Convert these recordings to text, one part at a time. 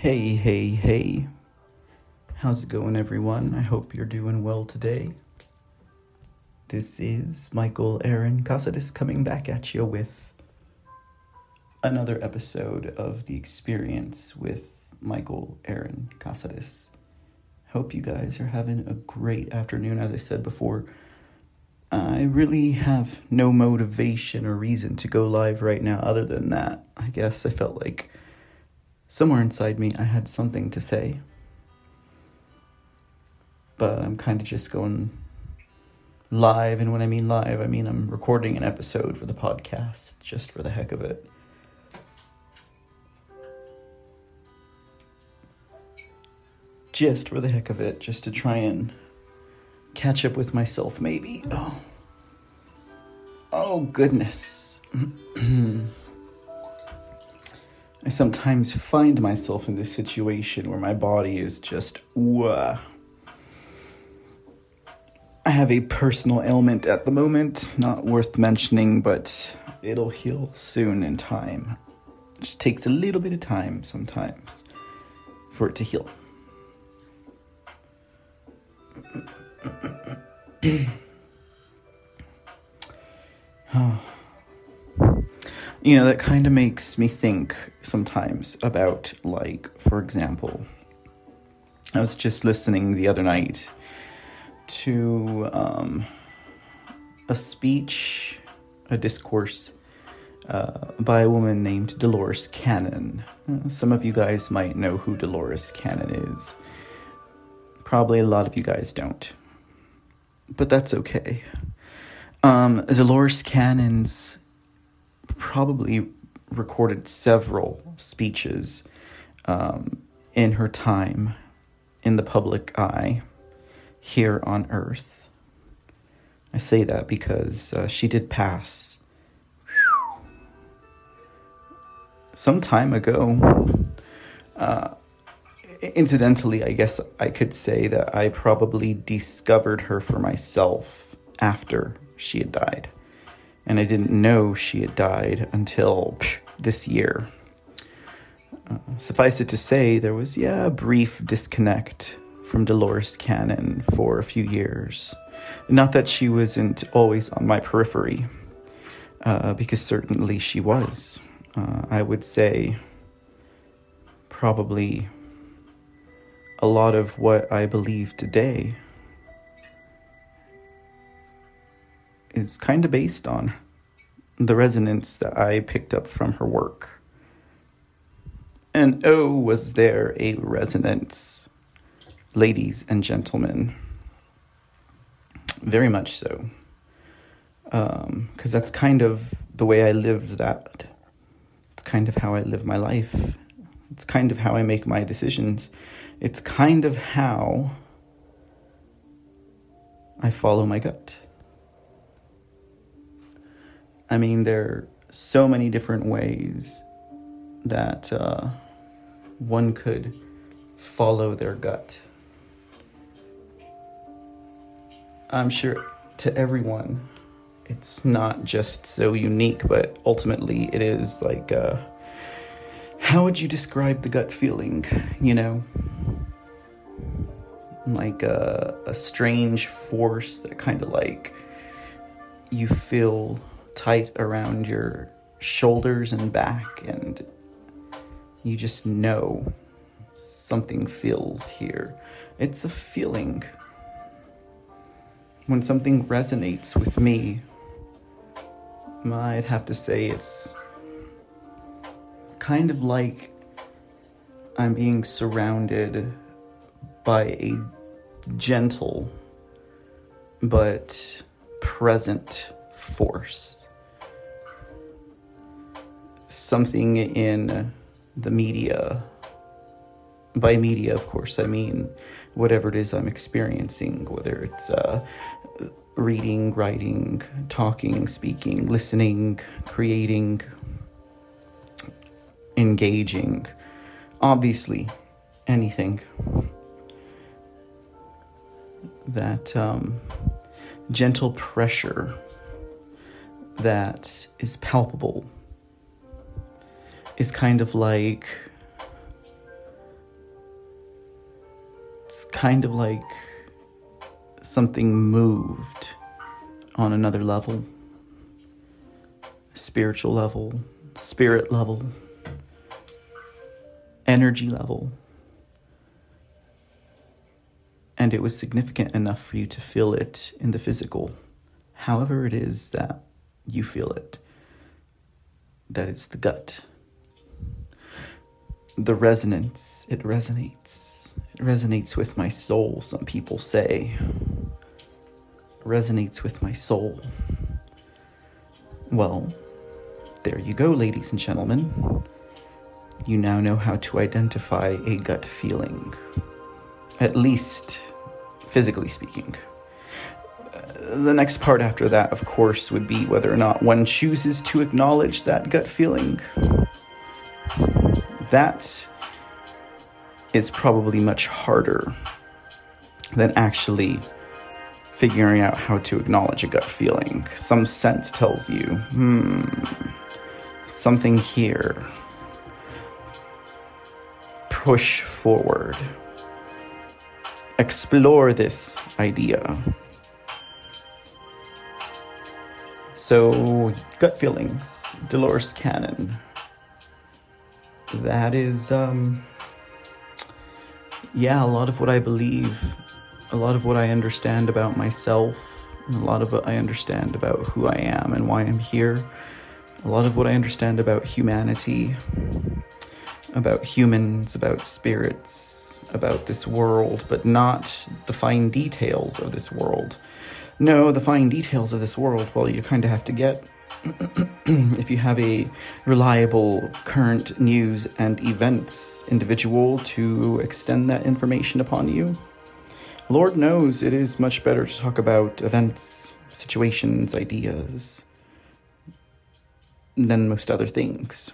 Hey, hey, hey. How's it going, everyone? I hope you're doing well today. This is Michael Aaron Casares coming back at you with another episode of The Experience with Michael Aaron Casares. Hope you guys are having a great afternoon. As I said before, I really have no motivation or reason to go live right now, other than that, I guess I felt like somewhere inside me I had something to say. But I'm kind of just going live, and when I mean live, I mean I'm recording an episode for the podcast just for the heck of it. Just for the heck of it, just to try and catch up with myself, maybe. Oh, oh goodness. I sometimes find myself in this situation where my body is just, wah. I have a personal ailment at the moment, not worth mentioning, but it'll heal soon in time. It just takes a little bit of time sometimes for it to heal. oh. You know, that kind of makes me think sometimes about, like, for example, I was just listening the other night to um, a speech, a discourse uh, by a woman named Dolores Cannon. Uh, some of you guys might know who Dolores Cannon is. Probably a lot of you guys don't. But that's okay. Um, Dolores Cannon's probably recorded several speeches um, in her time in the public eye here on earth. I say that because uh, she did pass some time ago. Uh, incidentally, I guess I could say that I probably discovered her for myself after she had died and I didn't know she had died until this year. Uh, suffice it to say, there was, yeah, a brief disconnect from Dolores Cannon for a few years. Not that she wasn't always on my periphery, uh, because certainly she was. Uh, I would say probably a lot of what I believe today is kind of based on the resonance that I picked up from her work. And oh, was there a resonance, ladies and gentlemen. Very much so. Because um, that's kind of the way I live that. It's kind of how I live my life. It's kind of how I make my decisions. It's kind of how I follow my gut. I mean, there are so many different ways that uh, one could follow their gut. I'm sure to everyone, it's not just so unique, but ultimately it is like, uh, how would you describe the gut feeling? You know, like a, a strange force that kind of like you feel tight around your shoulders and back, and you just know something feels here. It's a feeling. When something resonates with me, I'd have to say it's kind of like I'm being surrounded by a gentle but present force something in the media. By media, of course, I mean whatever it is I'm experiencing, whether it's uh, reading, writing, talking, speaking, listening, creating, engaging, obviously, anything that um, gentle pressure that is palpable is kind of like it's kind of like something moved on another level spiritual level, spirit level, energy level. And it was significant enough for you to feel it in the physical, however, it is that you feel it. That it's the gut. The resonance, it resonates. It resonates with my soul, some people say. resonates with my soul. Well, there you go, ladies and gentlemen. You now know how to identify a gut feeling. At least, physically speaking. Uh, the next part after that, of course, would be whether or not one chooses to acknowledge that gut feeling. That is probably much harder than actually figuring out how to acknowledge a gut feeling. Some sense tells you, hmm, something here. Push forward. Explore this idea. So, gut feelings, Dolores Cannon. That is, um, yeah, a lot of what I believe, a lot of what I understand about myself, a lot of what I understand about who I am and why I'm here a lot of what I understand about humanity, about humans, about spirits, about this world, but not the fine details of this world. No, the fine details of this world, well, you kind of have to get if you have a reliable current news and events individual to extend that information upon you. Lord knows it is much better to talk about events, situations, ideas than most other things.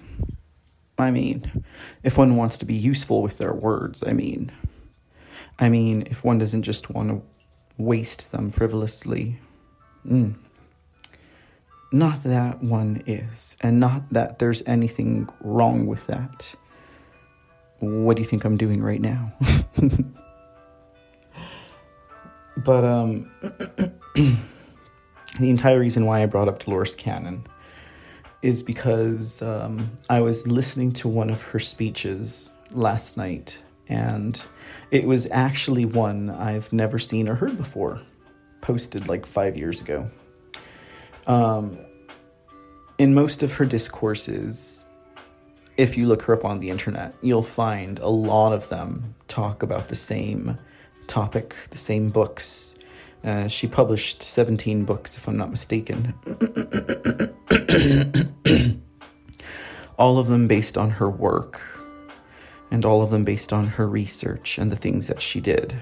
I mean, if one wants to be useful with their words, I mean. I mean, if one doesn't just want to waste them frivolously. Mm. Not that one is, and not that there's anything wrong with that. What do you think I'm doing right now? but, um, the entire reason why I brought up Dolores Cannon is because um, I was listening to one of her speeches last night, and it was actually one I've never seen or heard before, posted like five years ago. Um, in most of her discourses, if you look her up on the internet, you'll find a lot of them talk about the same topic, the same books. Uh, she published 17 books, if I'm not mistaken. all of them based on her work, and all of them based on her research and the things that she did.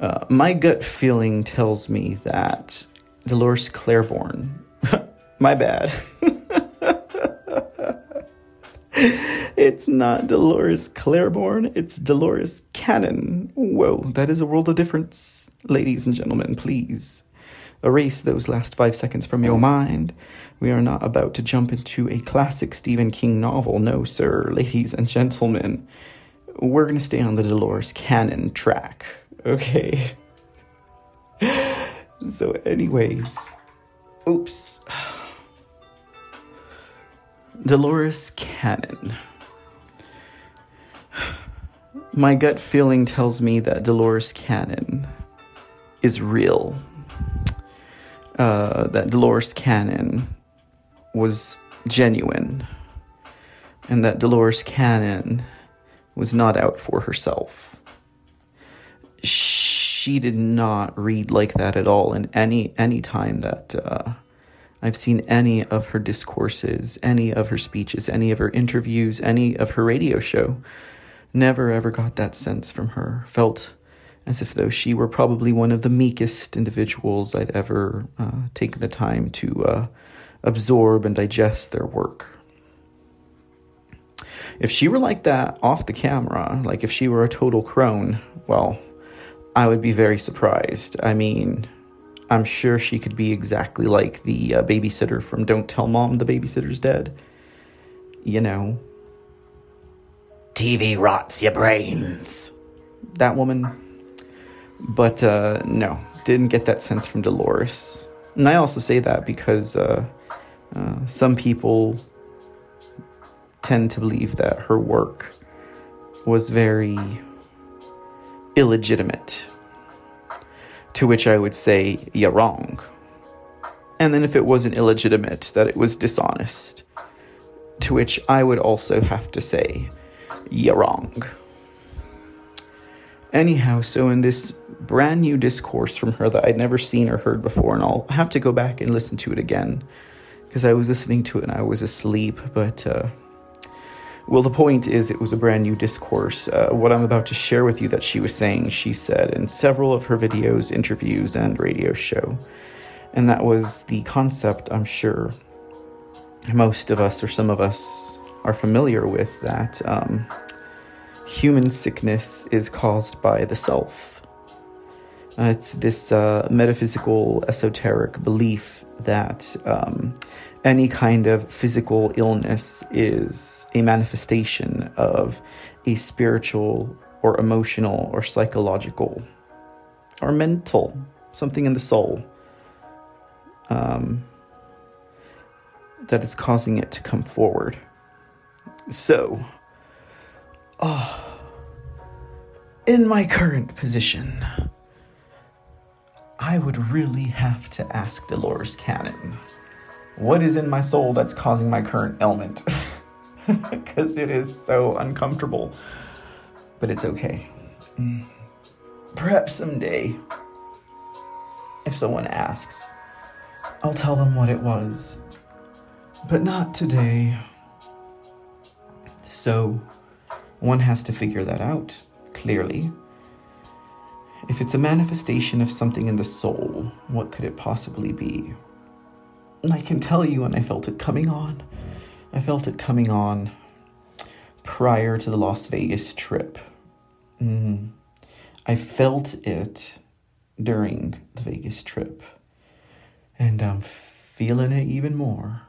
Uh, my gut feeling tells me that Dolores Claiborne, my bad. it's not Dolores Claiborne, it's Dolores Cannon. Whoa, that is a world of difference. Ladies and gentlemen, please erase those last five seconds from your mind. We are not about to jump into a classic Stephen King novel. No, sir, ladies and gentlemen. We're going to stay on the Dolores Cannon track. Okay. so, anyways. Oops. Dolores Cannon. My gut feeling tells me that Dolores Cannon is real. Uh, that Dolores Cannon was genuine and that Dolores Cannon was not out for herself. She did not read like that at all. in any any time that uh, I've seen any of her discourses, any of her speeches, any of her interviews, any of her radio show, never ever got that sense from her. Felt as if though she were probably one of the meekest individuals I'd ever uh, taken the time to uh, absorb and digest their work. If she were like that off the camera, like if she were a total crone, well, I would be very surprised. I mean, I'm sure she could be exactly like the uh, babysitter from Don't Tell Mom the Babysitter's Dead. You know. TV rots your brains. that woman. But uh, no, didn't get that sense from Dolores. And I also say that because uh, uh, some people tend to believe that her work was very illegitimate. To which I would say, you're wrong. And then if it wasn't illegitimate, that it was dishonest. To which I would also have to say, you're wrong. Anyhow, so in this brand new discourse from her that I'd never seen or heard before, and I'll have to go back and listen to it again because I was listening to it and I was asleep. But, uh, well, the point is, it was a brand new discourse. Uh, what I'm about to share with you that she was saying, she said in several of her videos, interviews, and radio show. And that was the concept, I'm sure most of us or some of us are familiar with that um, human sickness is caused by the self. Uh, it's this uh, metaphysical, esoteric belief that um, any kind of physical illness is a manifestation of a spiritual or emotional or psychological or mental, something in the soul um, that is causing it to come forward. So, oh, in my current position, I would really have to ask Dolores Cannon, what is in my soul that's causing my current ailment? Because it is so uncomfortable. But it's okay. Mm. Perhaps someday, if someone asks, I'll tell them what it was. But not today. So, one has to figure that out, clearly. If it's a manifestation of something in the soul, what could it possibly be? I can tell you when I felt it coming on. I felt it coming on prior to the Las Vegas trip. Mm. I felt it during the Vegas trip. And I'm feeling it even more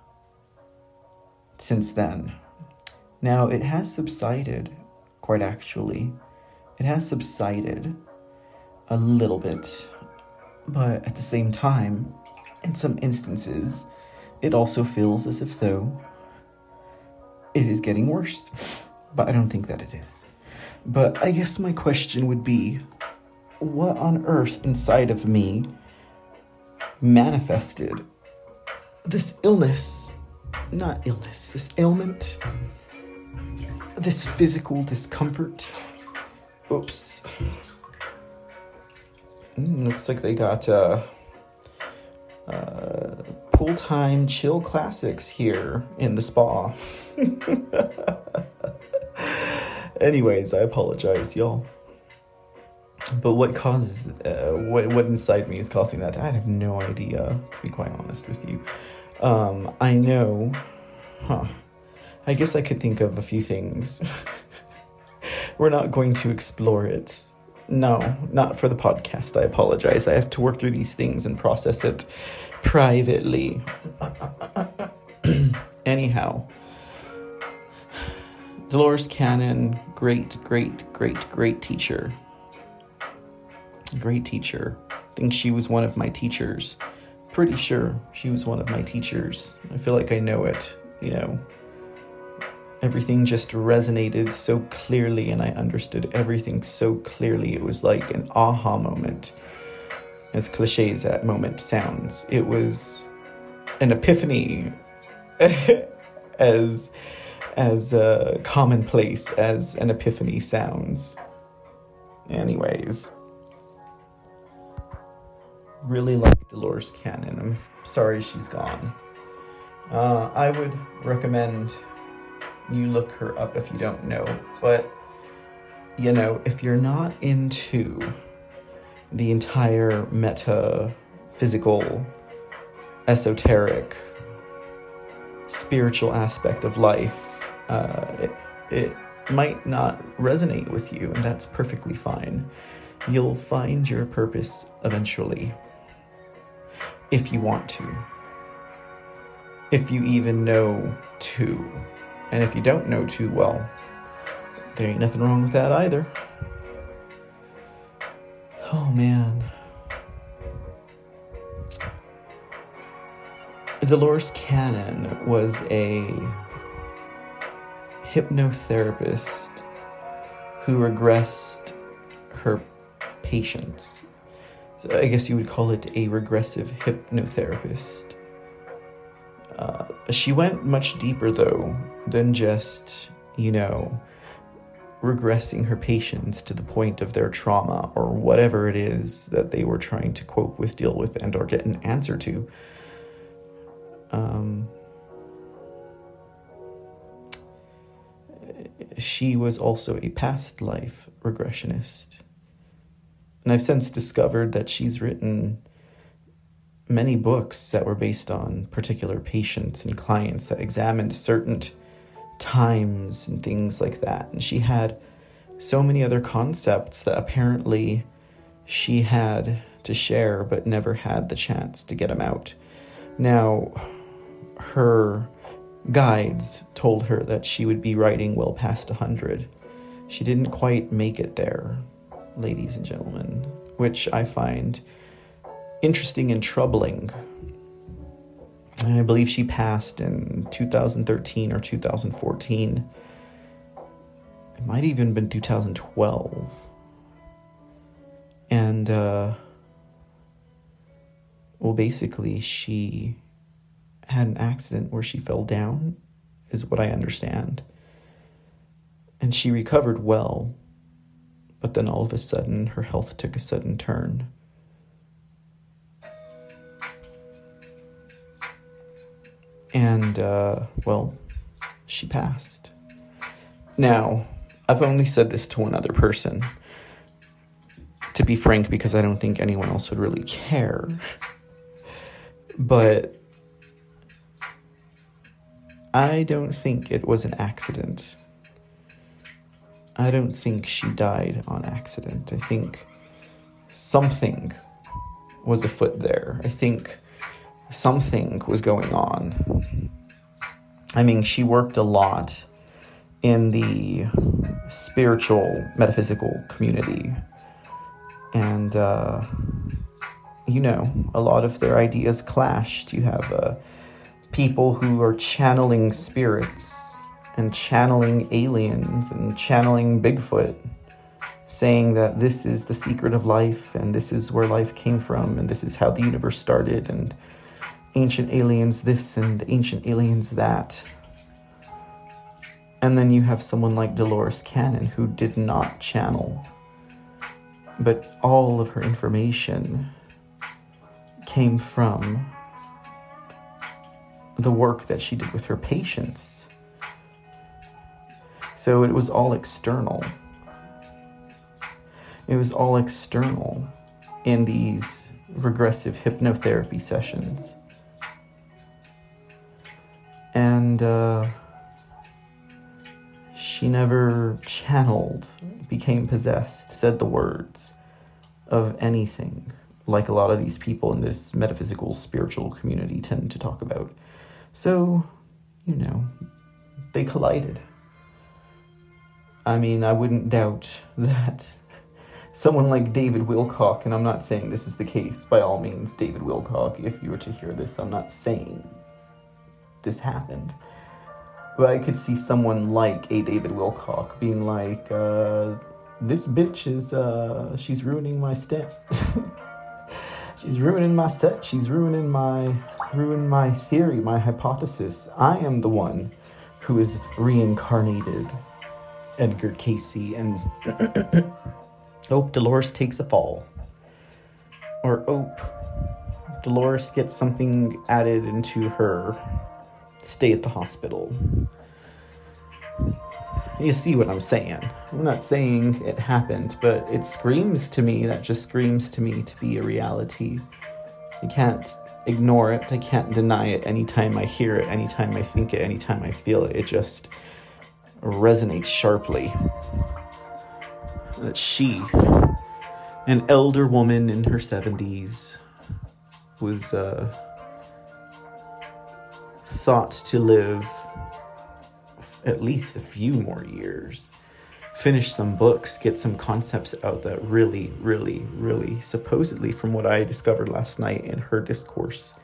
since then. Now, it has subsided, quite actually. It has subsided a little bit. But at the same time, in some instances, it also feels as if though it is getting worse. But I don't think that it is. But I guess my question would be what on earth inside of me manifested this illness? Not illness, this ailment, this physical discomfort. Oops. Mm, looks like they got uh, uh, pool time chill classics here in the spa. Anyways, I apologize, y'all. But what causes, uh, what, what inside me is causing that? I have no idea, to be quite honest with you. Um, I know, huh. I guess I could think of a few things. We're not going to explore it no, not for the podcast. I apologize. I have to work through these things and process it privately. Anyhow, Dolores Cannon, great, great, great, great teacher. Great teacher. I think she was one of my teachers. Pretty sure she was one of my teachers. I feel like I know it, you know everything just resonated so clearly and I understood everything so clearly. It was like an aha moment. As cliche as that moment sounds, it was an epiphany as as uh, commonplace as an epiphany sounds. Anyways, really like Dolores Cannon. I'm sorry she's gone. Uh, I would recommend you look her up if you don't know. But, you know, if you're not into the entire meta physical, esoteric, spiritual aspect of life, uh, it, it might not resonate with you, and that's perfectly fine. You'll find your purpose eventually if you want to. If you even know to. And if you don't know too well, there ain't nothing wrong with that either. Oh man. Dolores Cannon was a hypnotherapist who regressed her patients. So I guess you would call it a regressive hypnotherapist. Uh, she went much deeper, though, than just, you know, regressing her patients to the point of their trauma or whatever it is that they were trying to cope with, deal with, and or get an answer to. Um, she was also a past life regressionist. And I've since discovered that she's written many books that were based on particular patients and clients that examined certain times and things like that. And she had so many other concepts that apparently she had to share but never had the chance to get them out. Now, her guides told her that she would be writing well past 100. She didn't quite make it there, ladies and gentlemen, which I find interesting and troubling. I believe she passed in 2013 or 2014. It might even been 2012. And, uh, well, basically, she had an accident where she fell down, is what I understand. And she recovered well, but then all of a sudden her health took a sudden turn. And, uh, well, she passed. Now, I've only said this to one other person, to be frank, because I don't think anyone else would really care. But I don't think it was an accident. I don't think she died on accident. I think something was afoot there. I think something was going on. I mean, she worked a lot in the spiritual, metaphysical community. And, uh, you know, a lot of their ideas clashed. You have a people who are channeling spirits and channeling aliens and channeling Bigfoot, saying that this is the secret of life and this is where life came from and this is how the universe started and ancient aliens this and ancient aliens that. And then you have someone like Dolores Cannon who did not channel, but all of her information came from the work that she did with her patients. So it was all external. It was all external in these regressive hypnotherapy sessions. And uh, she never channeled, became possessed, said the words of anything like a lot of these people in this metaphysical spiritual community tend to talk about. So, you know, they collided. I mean, I wouldn't doubt that someone like David Wilcock, and I'm not saying this is the case by all means, David Wilcock, if you were to hear this, I'm not saying this happened. But I could see someone like a David Wilcock being like, uh, this bitch is, uh, she's ruining my step. She's ruining my set. She's ruining my ruining my theory, my hypothesis. I am the one who is reincarnated Edgar Cayce and Ope Dolores takes a fall. Or Ope Dolores gets something added into her stay at the hospital. You see what I'm saying? I'm not saying it happened, but it screams to me, that just screams to me to be a reality. I can't ignore it, I can't deny it anytime I hear it, anytime I think it, anytime I feel it. It just resonates sharply. That she, an elder woman in her 70s, was uh, thought to live at least a few more years. finish some books, get some concepts out that really, really, really, supposedly, from what I discovered last night in her discourse,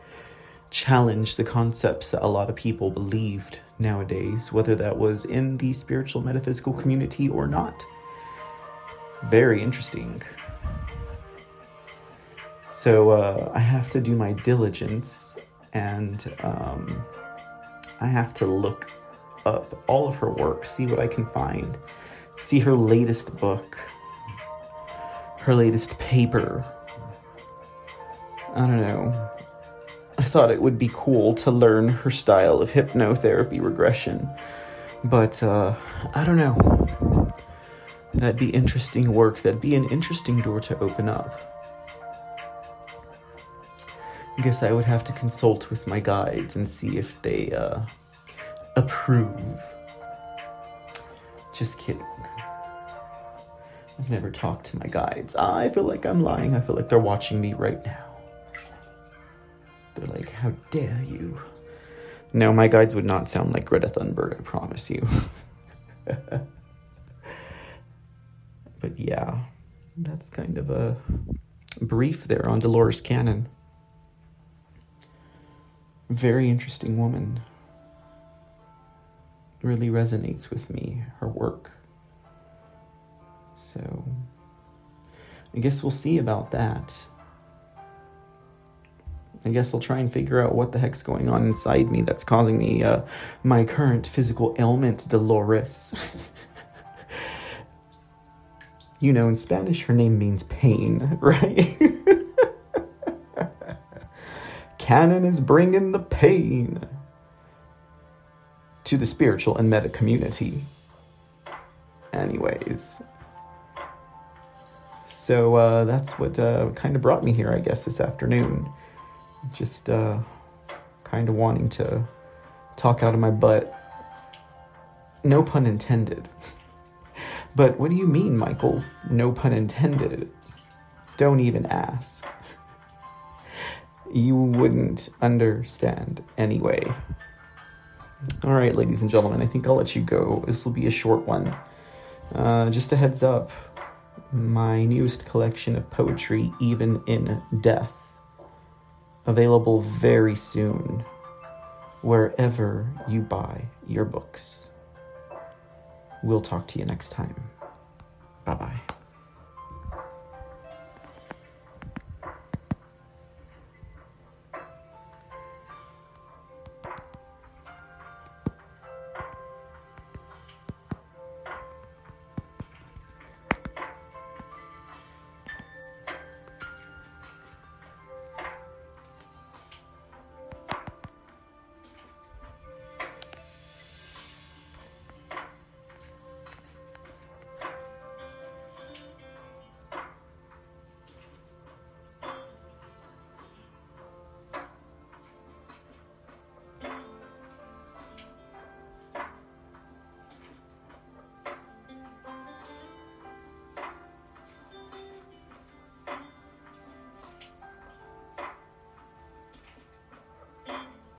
challenge the concepts that a lot of people believed nowadays, whether that was in the spiritual metaphysical community or not. Very interesting. So uh, I have to do my diligence and um, I have to look up all of her work, see what I can find, see her latest book, her latest paper. I don't know. I thought it would be cool to learn her style of hypnotherapy regression, but uh, I don't know. That'd be interesting work. That'd be an interesting door to open up. I guess I would have to consult with my guides and see if they uh, approve. Just kidding. I've never talked to my guides. I feel like I'm lying. I feel like they're watching me right now. They're like, how dare you? No, my guides would not sound like Greta Thunberg, I promise you. but yeah, that's kind of a brief there on Dolores Cannon. Very interesting woman. Really resonates with me, her work. So, I guess we'll see about that. I guess I'll try and figure out what the heck's going on inside me that's causing me uh, my current physical ailment, Dolores. you know, in Spanish, her name means pain, right? Cannon is bringing the pain to the spiritual and meta community. Anyways. So uh, that's what uh, kind of brought me here, I guess, this afternoon just uh, kind of wanting to talk out of my butt. No pun intended. but what do you mean, Michael? No pun intended. Don't even ask. You wouldn't understand anyway. All right, ladies and gentlemen, I think I'll let you go. This will be a short one. Uh, just a heads up my newest collection of poetry, Even in Death Available very soon, wherever you buy your books. We'll talk to you next time. Bye bye.